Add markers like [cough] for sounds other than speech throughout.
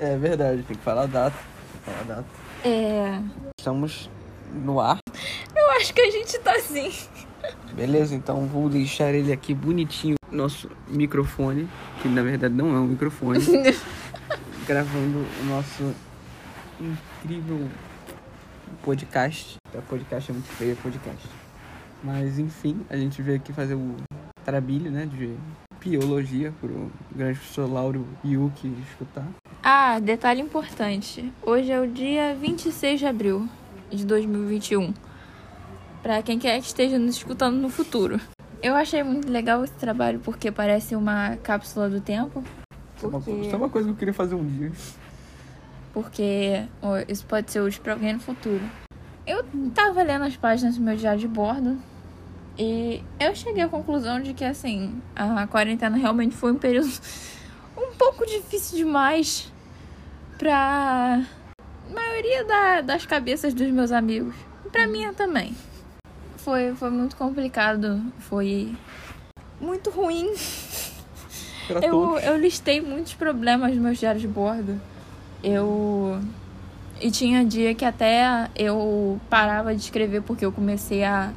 É verdade, tem que falar a data. Falar a data. É. Estamos no ar. Eu acho que a gente tá assim. Beleza, então vou deixar ele aqui bonitinho. Nosso microfone, que na verdade não é um microfone, [laughs] gravando o nosso incrível podcast. É, podcast é muito feio, é podcast. Mas enfim, a gente veio aqui fazer o trabalho, né, de biologia pro grande professor Lauro Yuki escutar. Ah, detalhe importante. Hoje é o dia 26 de abril de 2021. Pra quem quer que esteja nos escutando no futuro. Eu achei muito legal esse trabalho porque parece uma cápsula do tempo. Isso é uma- Porque, Isso é uma coisa que eu queria fazer um dia. porque ó, isso pode ser útil pra alguém no futuro. Eu tava lendo as páginas do meu diário de bordo e eu cheguei à conclusão de que, assim, a quarentena realmente foi um período [laughs] um pouco difícil demais pra maioria da- das cabeças dos meus amigos. E pra minha também. Foi, foi muito complicado, foi muito ruim. Pra Eu, todos. eu listei muitos problemas nos meus diários de bordo. Eu. E tinha dia que até eu parava de escrever porque eu comecei a.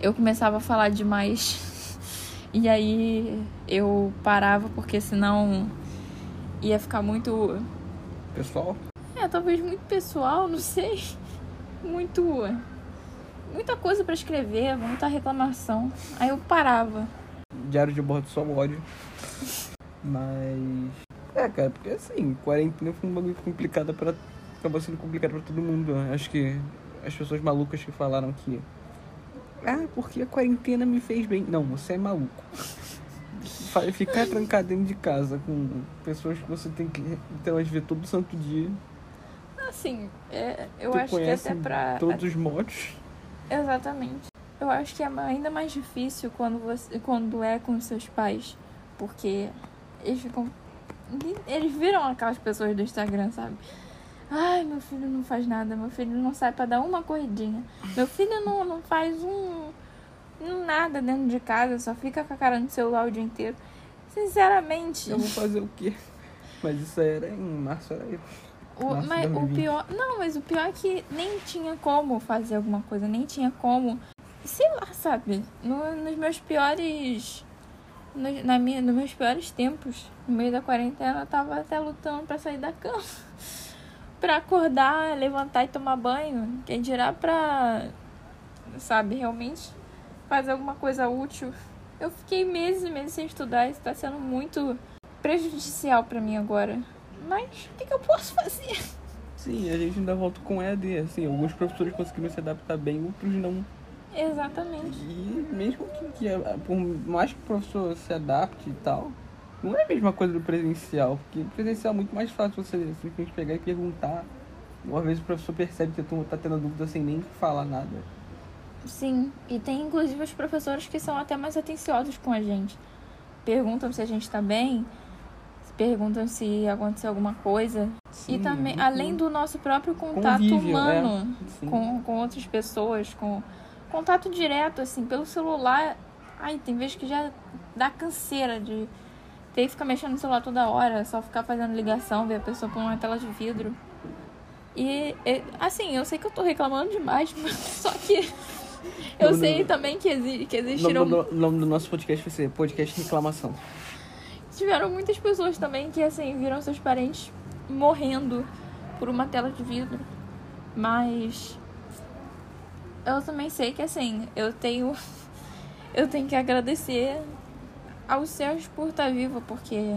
Eu começava a falar demais. [laughs] E aí eu parava porque senão ia ficar muito. Pessoal, É, talvez muito pessoal, não sei. [laughs] Muito. Muita coisa pra escrever, muita reclamação. Aí eu parava. diário de bordo só ódio. Mas. É, cara, porque assim, quarentena foi um bagulho complicado pra. Acabou sendo complicado pra todo mundo. Acho que as pessoas malucas que falaram que. Ah, porque a quarentena me fez bem. Não, você é maluco. Ficar trancado dentro de casa com pessoas que você tem que interagir todo santo dia. Assim, é, eu tu acho que conhece até pra. todos os modos. Exatamente. Eu acho que é ainda mais difícil quando você quando é com seus pais, porque eles ficam eles viram aquelas pessoas do Instagram, sabe? Ai, meu filho não faz nada, meu filho não sai pra dar uma corridinha. Meu filho não, não faz um, um nada dentro de casa, só fica com a cara no celular o dia inteiro. Sinceramente, Eu vou fazer o quê? Mas isso aí era em março, era eu. O, Março mas o 2020. pior. Não, mas o pior é que nem tinha como fazer alguma coisa, nem tinha como. Sei lá, sabe? No- nos meus piores. no- na minha, nos meus piores tempos, no meio da quarentena, eu tava até lutando pra sair da cama. Pra acordar, levantar e tomar banho. Quem dirá pra. Sabe, realmente fazer alguma coisa útil. Eu fiquei meses e meses sem estudar, isso tá sendo muito prejudicial pra mim agora. Mas o que, que eu posso fazer? Sim, a gente ainda volta com EAD, assim, alguns professores conseguiram se adaptar bem, outros não. Exatamente. E mesmo que, que por mais que o professor se adapte e tal, não é a mesma coisa do presencial, porque presencial é muito mais fácil você simplesmente pegar e perguntar. Uma vez o professor percebe que a turma tá tendo dúvida sem nem falar nada. Sim, e tem inclusive os professores que são até mais atenciosos com a gente. Perguntam se a gente tá bem, perguntam se aconteceu alguma coisa. e Sim, também, muito- além do nosso próprio contato Convívio, humano é, com, com outras pessoas, com contato direto, assim, pelo celular. Ai, tem vezes que já dá canseira de ter que ficar mexendo no celular toda hora, só ficar fazendo ligação, ver a pessoa por uma tela de vidro. E, e, assim, eu sei que eu tô reclamando demais, mas [laughs] só que eu Não, sei não. também que, exi que O nome, existiram o nome do nosso podcast vai ser Podcast Reclamação. Tiveram muitas pessoas também que, assim, viram seus parentes morrendo por uma tela de vidro. Mas. Eu também sei que, assim, eu tenho. [laughs] Eu tenho que agradecer aos céus por estar viva, porque.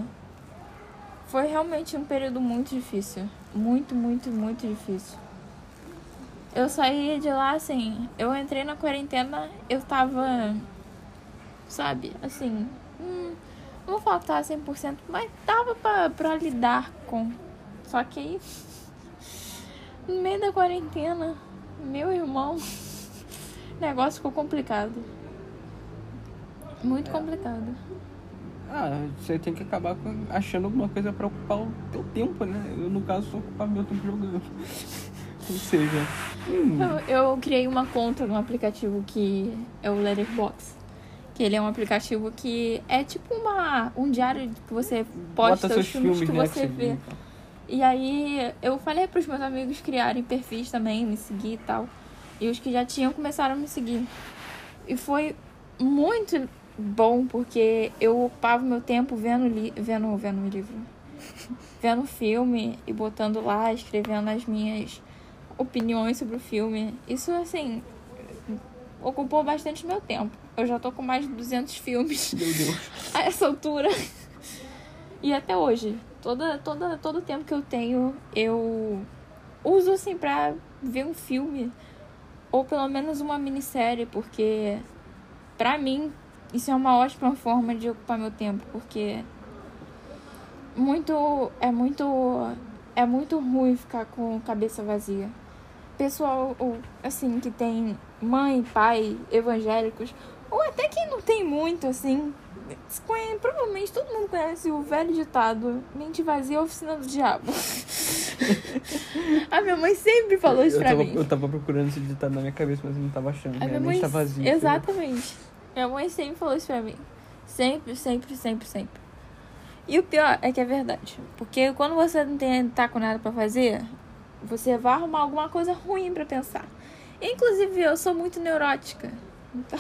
Foi realmente um período muito difícil. Muito, muito, muito difícil. Eu saí de lá, assim. Eu entrei na quarentena, eu tava. Sabe, assim. Hum, não vou falar que tava 100%, mas dava pra, pra lidar com. Só que aí, [laughs] no meio da quarentena, meu irmão, [laughs] o negócio ficou complicado. Muito complicado. Ah, você tem que acabar achando alguma coisa pra ocupar o teu tempo, né? Eu, no caso, só ocupar meu tempo jogando. [laughs] Ou seja, hum, Eu, eu criei uma conta num aplicativo que é o Letterboxd. Que ele é um aplicativo que é tipo uma, um diário que você posta bota os filmes, filmes, que né? você que vê. E aí eu falei pros meus amigos criarem perfis também, me seguir e tal. E os que já tinham começaram a me seguir. E foi muito bom, porque eu ocupava meu tempo vendo, li vendo, vendo livro. [laughs] vendo filme e botando lá, escrevendo as minhas opiniões sobre o filme. Isso, assim, ocupou bastante meu tempo. Eu já tô com mais de 200 filmes [laughs] a essa altura. E até hoje, toda, toda, todo o tempo que eu tenho, eu uso assim pra ver um filme ou pelo menos uma minissérie, porque pra mim isso é uma ótima forma de ocupar meu tempo, porque muito é muito é muito ruim ficar com cabeça vazia. Pessoal, assim, que tem mãe, pai, evangélicos, ou até quem não tem muito, assim, conhece, provavelmente todo mundo conhece o velho ditado mente vazia é oficina do diabo. [laughs] a minha mãe sempre falou isso eu pra tava, mim. Eu tava procurando esse ditado na minha cabeça, mas eu não tava achando. A Minha minha mente mãe, tá vazia. Exatamente. Minha mãe sempre falou isso pra mim. Sempre, sempre, sempre, sempre. E o pior é que é verdade. Porque quando você não tem, tá com nada pra fazer, você vai arrumar alguma coisa ruim pra pensar. Inclusive, eu sou muito neurótica. Então,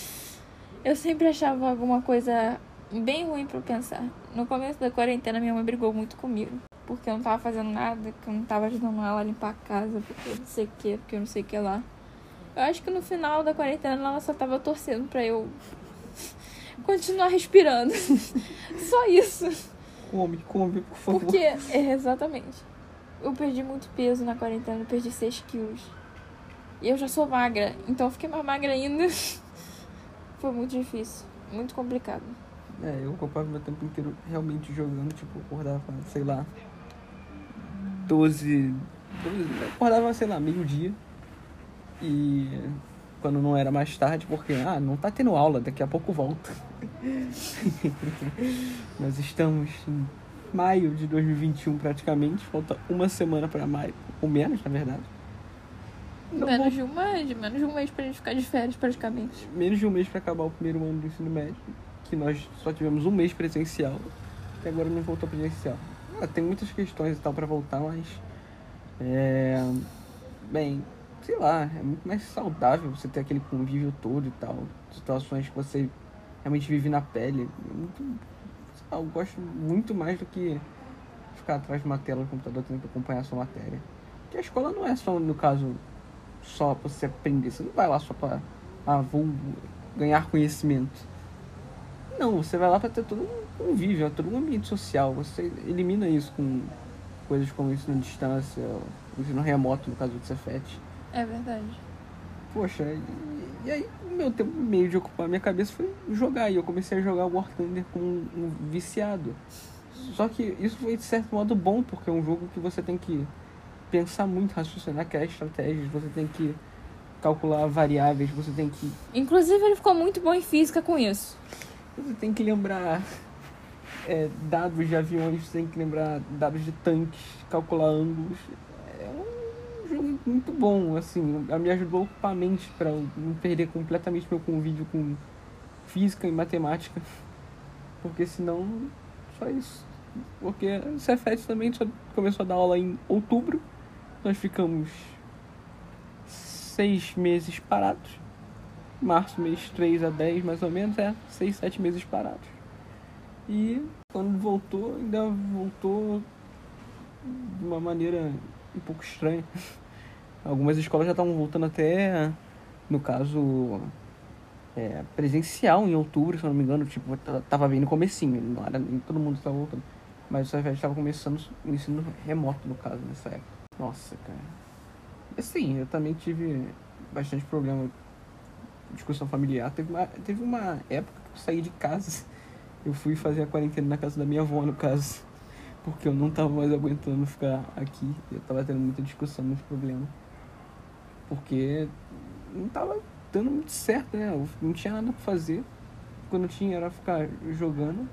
[laughs] eu sempre achava alguma coisa bem ruim pra pensar. No começo da quarentena, minha mãe brigou muito comigo. Porque eu não tava fazendo nada, que eu não tava ajudando ela a limpar a casa, porque eu não sei o que, porque eu não sei o que lá. Eu acho que no final da quarentena ela só tava torcendo pra eu continuar respirando. [laughs] só isso. Come, come, por favor. Porque, é, exatamente. Eu perdi muito peso na quarentena, eu perdi 6 quilos. E eu já sou magra, então eu fiquei mais magra ainda. [laughs] Foi muito difícil, muito complicado. É, eu ocupava meu tempo inteiro realmente jogando, tipo, acordava, sei lá, 12. 12 eu acordava, sei lá, meio-dia. E quando não era mais tarde, porque, ah, não tá tendo aula, daqui a pouco volta. [laughs] Nós estamos em maio de 2021 praticamente, falta uma semana pra maio, ou menos, na verdade. Não, menos de um mês, menos de um mês pra gente ficar de férias praticamente. menos de um mês para acabar o primeiro ano do ensino médio, que nós só tivemos um mês presencial, até agora não voltou presencial. Ah, tem muitas questões e tal para voltar, mas é, bem, sei lá, é muito mais saudável você ter aquele convívio todo e tal, situações que você realmente vive na pele. É Muito, lá, eu gosto muito mais do que ficar atrás de uma tela do computador tendo que acompanhar a sua matéria. Porque a escola não é só, no caso, só pra você aprender. Você não vai lá só pra ah, vou ganhar conhecimento. Não, você vai lá pra ter todo um convívio, todo um ambiente social. Você elimina isso com coisas como ensino à distância, ensino remoto, no caso do Cefet. É verdade. Poxa, e, e aí o meu tempo meio de ocupar a minha cabeça foi jogar. E eu comecei a jogar War Thunder como um, um viciado. Só que isso foi de certo modo bom, porque é um jogo que você tem que pensar muito, raciocinar, criar estratégias, você tem que calcular variáveis, você tem que. Inclusive, ele ficou muito bom em física com isso. Você tem que lembrar é, dados de aviões, você tem que lembrar dados de tanques, calcular ângulos. Muito bom, assim, me ajudou a mente para não perder completamente meu convívio com física e matemática. [laughs] Porque senão, só isso. Porque o Cefet também só começou a dar aula em outubro. Nós ficamos seis meses parados. Março, mês 3 a 10, mais ou menos, é seis, sete meses parados. E quando voltou, ainda voltou de uma maneira um pouco estranha. [laughs] Algumas escolas já estavam voltando até, no caso, é, presencial em outubro, se eu não me engano, tipo, tava bem no comecinho, não era nem todo mundo estava voltando. Mas o Cefet estava começando o ensino remoto, no caso, nessa época. Nossa, cara. Assim, eu também tive bastante problema discussão familiar. Teve uma, teve uma época que eu saí de casa. [laughs] Eu fui fazer a quarentena na casa da minha avó, no caso. [laughs] Porque eu não tava mais aguentando ficar aqui. Eu tava tendo muita discussão, muito problema. Porque não tava dando muito certo, né? Eu não tinha nada pra fazer. Quando tinha era ficar jogando.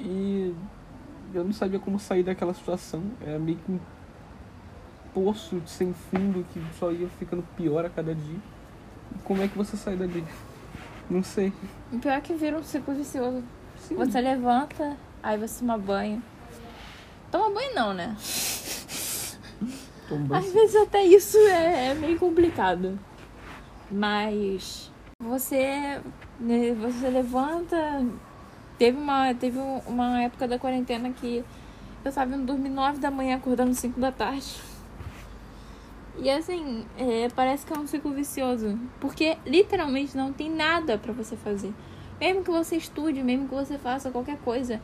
E eu não sabia como sair daquela situação. Era meio que um poço sem fundo que só ia ficando pior a cada dia. E como é que você sai dali? Não sei. O pior é que vira um ciclo vicioso. Sim. Você levanta, aí você toma banho. Tomar banho não, né? Às vezes até isso é, é meio complicado. Mas você, né, você levanta. Teve uma, teve um- uma época da quarentena que eu tava indo dormir 9 da manhã, acordando 5 da tarde. E assim, é, parece que é um ciclo vicioso. Porque literalmente não tem nada pra você fazer. Mesmo que você estude, mesmo que você faça qualquer coisa.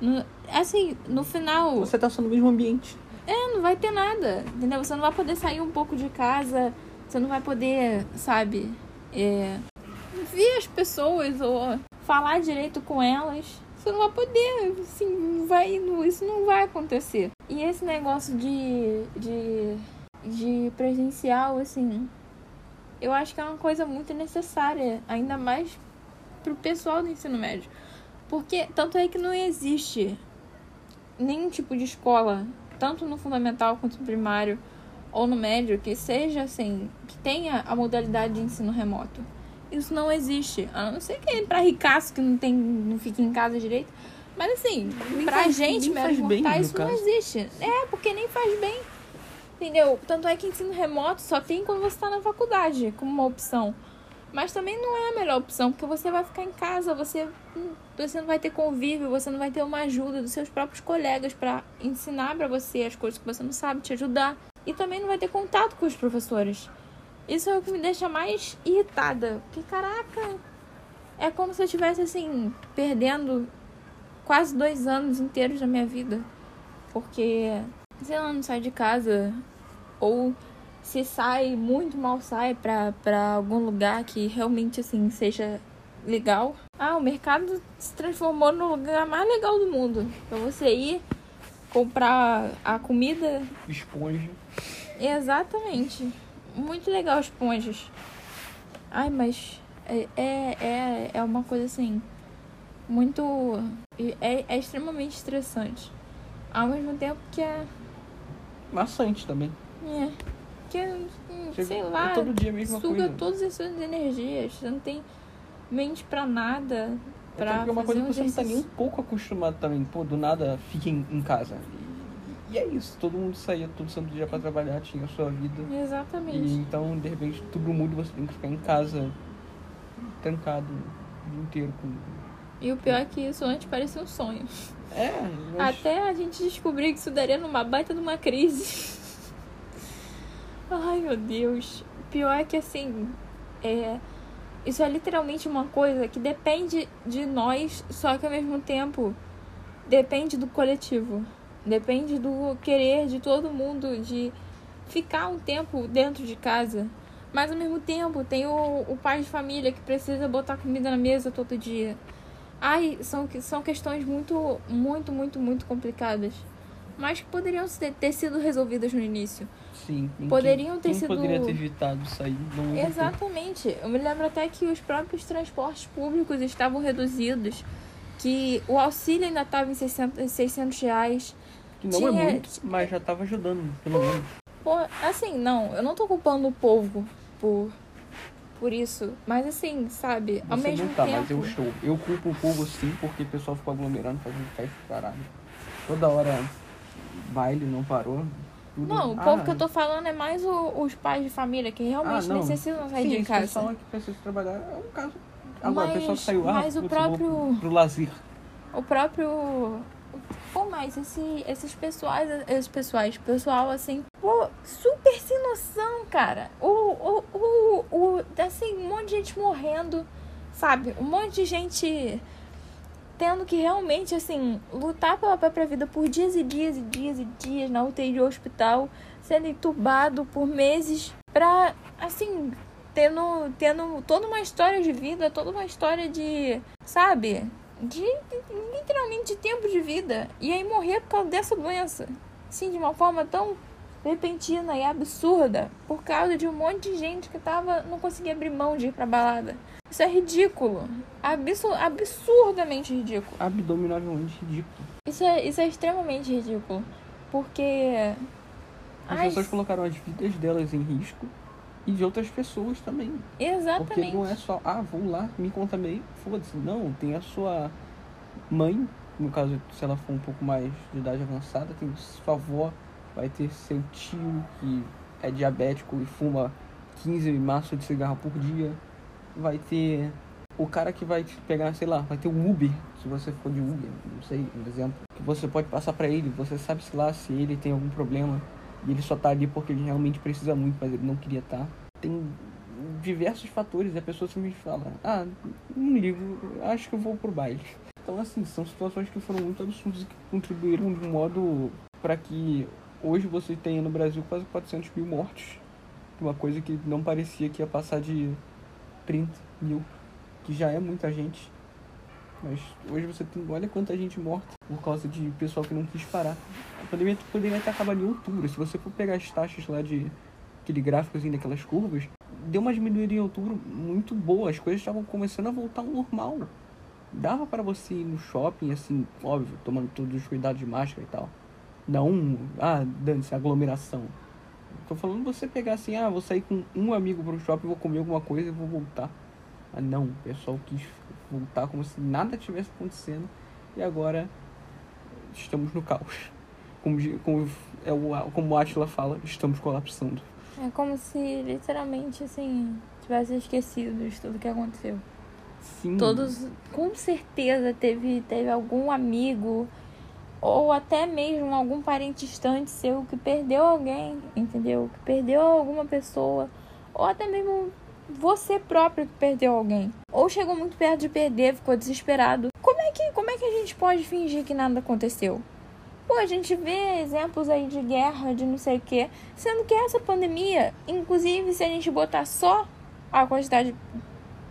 no- assim, no final. Você tá só no mesmo ambiente. É, não vai ter nada, entendeu? Você não vai poder sair um pouco de casa, você não vai poder, sabe, é, ver as pessoas ou falar direito com elas. Você não vai poder, assim, não vai, isso não vai acontecer. E esse negócio de, de, de presencial, assim, eu acho que é uma coisa muito necessária, ainda mais pro pessoal do ensino médio. Porque tanto é que não existe nenhum tipo de escola, tanto no fundamental quanto no primário ou no médio, que seja assim, que tenha a modalidade de ensino remoto. Isso não existe. A não ser que é pra ricaço que não tem, não fica em casa direito. Mas assim, Nem pra faz- gente, meros mortais, isso não caso. existe. É, porque nem faz bem. Entendeu? Tanto é que ensino remoto só tem quando você tá na faculdade, como uma opção. Mas também não é a melhor opção, porque você vai ficar em casa, você, você não vai ter convívio, você não vai ter uma ajuda dos seus próprios colegas pra ensinar pra você as coisas que você não sabe, te ajudar. E também não vai ter contato com os professores. Isso é o que me deixa mais irritada. Porque, caraca, é como se eu estivesse, assim, perdendo quase dois anos inteiros da minha vida. Porque, sei lá, não sai de casa. Ou se sai, muito mal sai pra, pra algum lugar que realmente, assim, seja legal. Ah, o mercado se transformou no lugar mais legal do mundo. Pra você ir comprar a comida. Esponja. Exatamente. Muito legal esponjas. Ai, mas é, é, é, é uma coisa assim. Muito. É, é extremamente estressante. Ao mesmo tempo que é. Maçante também. É. Que é, hum, Chega- sei é lá. todo dia mesma suga coisa. todas as suas energias. Você não tem mente pra nada. Até Pra porque é uma coisa que um você não tá nem um pouco acostumado também. Pô, do nada fica em, casa. E, e é isso. Todo mundo saía todo santo dia pra trabalhar, tinha a sua vida. Exatamente. E então, de repente, tudo muda você tem que ficar em casa, trancado o dia inteiro. Com... E o pior é que isso antes parecia um sonho. É, mas... [laughs] Até a gente descobrir que isso daria numa baita de uma crise. Ai, meu Deus. Pior é que, assim, é... Isso é literalmente uma coisa que depende de nós, só que ao mesmo tempo depende do coletivo. Depende do querer de todo mundo de ficar um tempo dentro de casa. Mas ao mesmo tempo tem o, o pai de família que precisa botar comida na mesa todo dia. Ai, são, são questões muito, muito, muito, muito complicadas. Mas que poderiam ter sido resolvidas no início. Sim. quem- poderiam ter quem sido- poderia ter evitado isso aí? Exatamente. Eu me lembro até que os próprios transportes públicos estavam reduzidos. Que o auxílio ainda estava em 600, 600 reais. Que não tinha- é muito, mas já tava ajudando, pelo menos. Pô, assim, não, eu não tô culpando o povo por, por isso. Mas assim, sabe, ao Você mesmo não tá, tempo. mas eu estou. Eu culpo o povo sim, porque o pessoal ficou aglomerando, fazendo festa caralho. Toda hora baile não parou. Tudo. Não, o Ah, povo que eu tô falando é mais o- os pais de família que realmente Ah, necessitam sair sim, de casa. pessoal que precisa trabalhar é um caso. Agora, o pessoal Mas- que saiu ah, mas o próprio- pro, pro lazer. O próprio. Pô, mas esse, esses pessoais, esses pessoais, pessoal assim, pô, super sem noção, cara. O, o, o, o, assim, um monte de gente morrendo, sabe? Um monte de gente tendo que realmente, assim, lutar pela própria vida por dias e dias e dias e dias na UTI do hospital, sendo entubado por meses pra, assim, tendo, tendo toda uma história de vida, toda uma história de, sabe? De literalmente de tempo de vida. E aí morrer por causa dessa doença. Assim, de uma forma tão repentina e absurda. Por causa de um monte de gente que tava, não conseguia abrir mão de ir pra balada. Isso é ridículo. Absu absurdamente ridículo. Abdominalmente ridículo. Isso é, isso é extremamente ridículo. Porque. As Ai, pessoas colocaram as vidas delas em risco e de outras pessoas também. Porque Exatamente. não é só, ah, vou lá, me contaminei, foda-se. Não, tem a sua mãe, no caso, se ela for um pouco mais de idade avançada, tem sua avó, vai ter seu tio que é diabético e fuma 15 maços de cigarro por dia, vai ter o cara que vai te pegar, sei lá, vai ter um Uber, se você for de Uber, não sei, um exemplo, que você pode passar para ele, você sabe se lá se ele tem algum problema e ele só tá ali porque ele realmente precisa muito, mas ele não queria estar. Tá. Tem diversos fatores e a pessoa simplesmente fala, ah, não ligo, acho que eu vou pro baile. Então assim, são situações que foram muito absurdas e que contribuíram de um modo para que hoje você tenha no Brasil quase 400 mil mortos. Uma coisa que não parecia que ia passar de 30 mil que já é muita gente. Mas hoje você tem, olha quanta gente morta por causa de pessoal que não quis parar. A pandemia poderia ter acabado em outubro. Se você for pegar as taxas lá de aquele gráfico assim, daquelas curvas, deu uma diminuída em outubro muito boa. As coisas estavam começando a voltar ao normal. Dava para você ir no shopping, assim, óbvio, tomando todos os cuidados de máscara e tal. Não, ah, dane-se, aglomeração. Tô falando você pegar assim, ah, vou sair com um amigo pro shopping, vou comer alguma coisa e vou voltar. Ah, não, o pessoal quis voltar como se nada tivesse acontecendo e agora estamos no caos. Como, como, é o, como o Atila fala, estamos colapsando. É como se literalmente assim tivesse esquecido de tudo que aconteceu. Sim. Todos, com certeza, teve, teve algum amigo ou até mesmo algum parente distante seu que perdeu alguém, entendeu? Que perdeu alguma pessoa, ou até mesmo você próprio que perdeu alguém. Ou chegou muito perto de perder, ficou desesperado. Como é que, como é que a gente pode fingir que nada aconteceu? Pô, a gente vê exemplos aí de guerra, de não sei o quê, sendo que essa pandemia, inclusive se a gente botar só a quantidade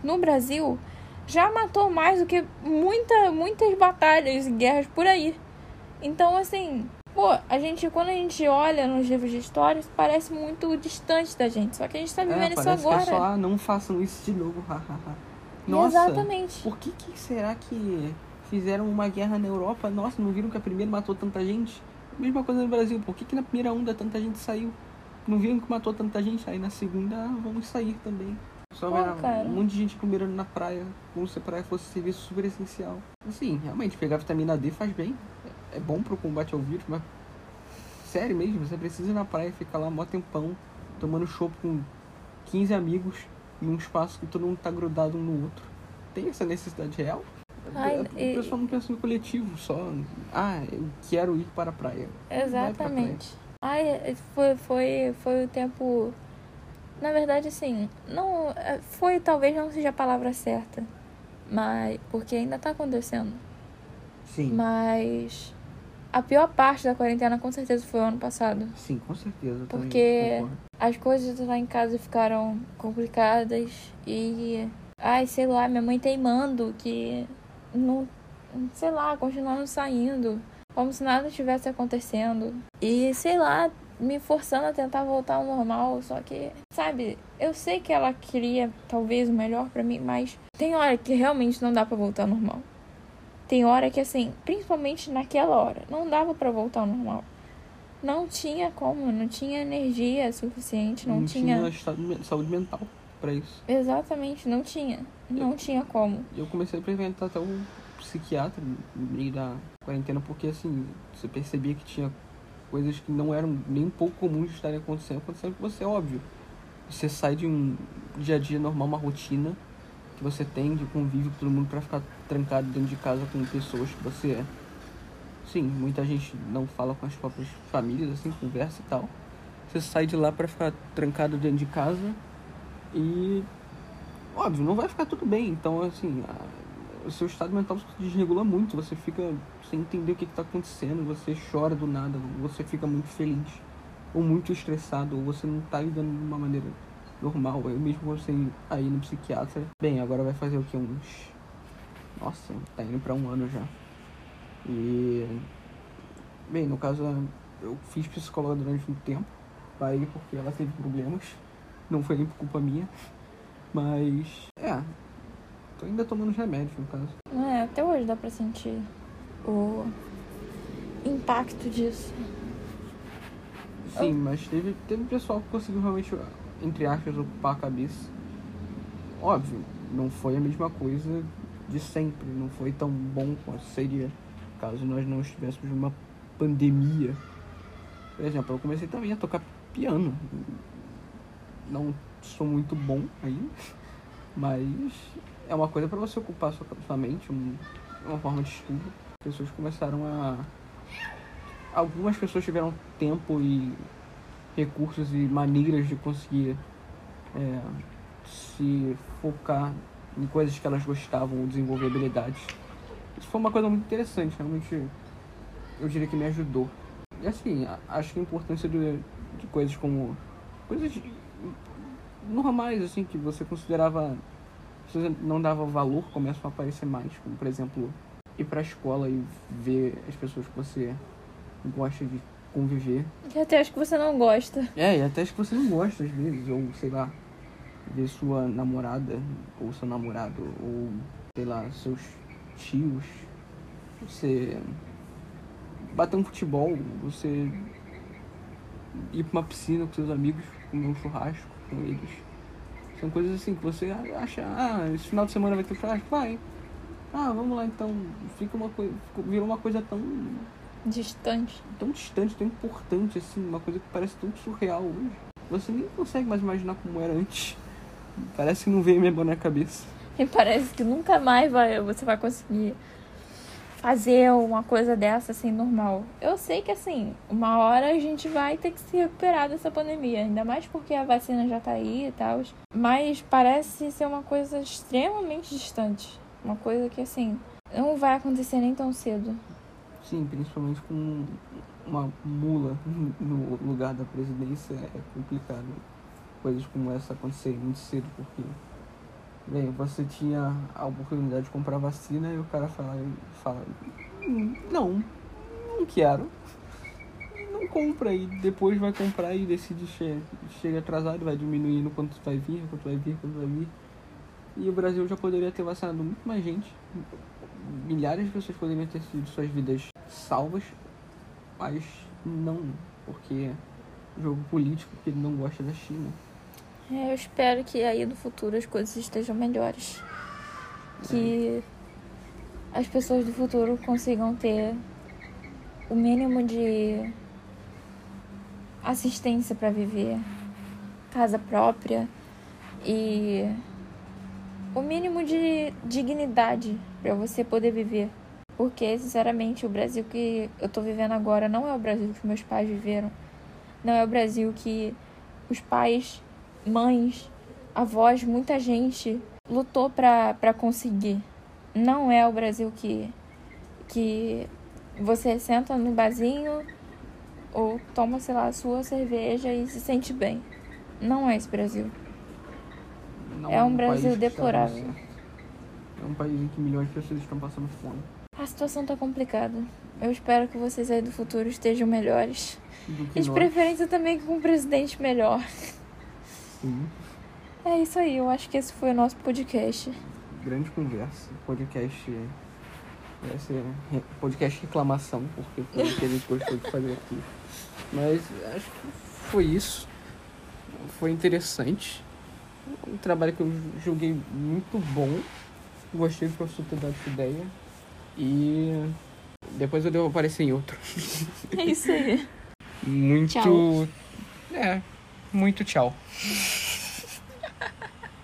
no Brasil, já matou mais do que muita, muitas batalhas e guerras por aí. Então, assim, Pô, a gente, quando a gente olha nos livros de histórias, parece muito distante da gente. Só que a gente tá vivendo é, isso agora. Que é só, ah, não façam isso de novo, [laughs] Nossa, Exatamente. Por que, que será que fizeram uma guerra na Europa? Nossa, não viram que a primeira matou tanta gente? Mesma coisa no Brasil. Por que, que na primeira onda tanta gente saiu? Não viram que matou tanta gente? Aí na segunda, ah, vamos sair também. Só Pô, um monte de gente comendo na praia, como se a praia fosse serviço super essencial. Assim, realmente, pegar vitamina D faz bem é bom pro combate ao vírus, mas sério mesmo, você precisa ir na praia e ficar lá mó tempão, tomando chopp com 15 amigos em um espaço que todo mundo tá grudado um no outro. Tem essa necessidade real? Ai, o e... pessoal não pensa no coletivo, só. Ah, eu quero ir para a praia. Exatamente. Ai, é, foi, foi, foi o tempo. Na verdade, assim, não. É, foi talvez não seja a palavra certa. Mas. Porque ainda tá acontecendo. Sim. Mas a pior parte da quarentena com certeza foi o ano passado. Sim, com certeza. Porque as coisas lá em casa ficaram complicadas e. Ai, sei lá, minha mãe teimando que não. Sei lá, continuando saindo. Como se nada tivesse acontecendo. E sei lá, me forçando a tentar voltar ao normal. Só que, sabe, eu sei que ela queria talvez o melhor para mim, mas tem hora que realmente não dá para voltar ao normal. Tem hora que, assim, principalmente naquela hora, não dava para voltar ao normal. Não tinha como, não tinha energia suficiente, não, não tinha. tinha estado, saúde mental para isso. Exatamente, não tinha. Não eu, tinha como. Eu comecei a experimentar até um psiquiatra no meio da quarentena, porque, assim, você percebia que tinha coisas que não eram nem um pouco comuns de estarem acontecendo, acontecendo com você, óbvio. Você sai de um dia a dia normal, uma rotina que você tem de convívio com todo mundo para ficar trancado dentro de casa com pessoas que você é. Sim, muita gente não fala com as próprias famílias, assim, conversa e tal. Você sai de lá para ficar trancado dentro de casa e. Óbvio, não vai ficar tudo bem. Então, assim, a, o seu estado mental se desregula muito. Você fica sem entender o que, está acontecendo. Você chora do nada. Você fica muito feliz. Ou muito estressado. Ou você não está lidando de uma maneira normal. Eu mesmo comecei a ir no psiquiatra. Bem, agora vai fazer o que? Uns. Nossa, tá indo pra um ano já. E. Bem, no caso, eu fiz psicóloga durante um tempo. Parei porque ela teve problemas. Não foi nem por culpa minha. Mas. É. Tô ainda tomando remédios, no caso. É, até hoje dá pra sentir o impacto disso. Sim, mas teve, teve pessoal que conseguiu realmente entre aspas, ocupar a cabeça. Óbvio, não foi a mesma coisa de sempre, não foi tão bom quanto seria caso nós não estivéssemos numa pandemia. Por exemplo, eu comecei também a tocar piano. Não sou muito bom aí, [laughs] mas é uma coisa para você ocupar sua, sua mente, um, uma forma de estudo. As pessoas começaram a. Algumas pessoas tiveram tempo e recursos e maneiras de conseguir é, se focar em coisas que elas gostavam ou desenvolver habilidades. Isso foi uma coisa muito interessante, realmente eu diria que me ajudou. E assim, acho que a importância de, de coisas como. coisas normais, assim, que você considerava. você não dava valor, começam a aparecer mais. Como, por exemplo, ir pra escola e ver as pessoas que você gosta de conviver. E até acho que você não gosta. É, e até acho que você não gosta às vezes, ou sei lá, ver sua namorada, ou seu namorado, ou sei lá, seus tios. Você bater um futebol, você ir pra uma piscina com seus amigos, comer um churrasco com eles. São coisas assim que você acha, ah, esse final de semana vai ter churrasco? Vai. Ah, vamos lá então. Fica uma coisa. Virou uma coisa tão. Distante. Tão distante, tão importante, assim, uma coisa que parece tão surreal hoje. Você nem consegue mais imaginar como era antes. Parece que não veio mesmo na cabeça. E parece que nunca mais vai, você vai conseguir fazer uma coisa dessa assim normal. Eu sei que assim, uma hora a gente vai ter que se recuperar dessa pandemia, ainda mais porque a vacina já tá aí e tal. Mas parece ser uma coisa extremamente distante. Uma coisa que assim, não vai acontecer nem tão cedo. Sim, principalmente com uma mula [laughs] no lugar da presidência é complicado. Coisas como essa acontecerem muito cedo, porque Bem, você tinha a oportunidade de comprar vacina e o cara fala, fala não, não quero. Não compra e depois vai comprar e decide che chega atrasado, vai diminuindo quanto vai vir, quanto vai vir, quanto vai vir. E o Brasil já poderia ter vacinado muito mais gente. Milhares de pessoas poderiam ter sido suas vidas salvas, mas não, porque jogo político que ele não gosta da China. É, eu espero que aí no futuro as coisas estejam melhores. Que as pessoas do futuro consigam ter o mínimo de assistência para viver, casa própria e o mínimo de dignidade para você poder viver. Porque, sinceramente, o Brasil que eu tô vivendo agora não é o Brasil que meus pais viveram. Não é o Brasil que os pais mães, avós, muita gente lutou para conseguir. Não é o Brasil que, que você senta no barzinho ou toma, sei lá, a sua cerveja e se sente bem. Não é esse Brasil. Não é um, Brasil deplorável. É um país em que milhões de pessoas estão passando fome. A situação tá complicada. Eu espero que vocês aí do futuro estejam melhores. E de nós. preferência também com um presidente melhor. Sim. É isso aí, eu acho que esse foi o nosso podcast. Grande conversa. Podcast. Vai ser podcast reclamação, porque foi o que a gente gostou de fazer aqui. Mas acho que foi isso. Foi interessante. Um trabalho que eu julguei muito bom. Gostei do professor ter dado essa ideia. E depois eu devo aparecer em outro. É isso aí. [laughs] Muito. Tchau. É, muito tchau.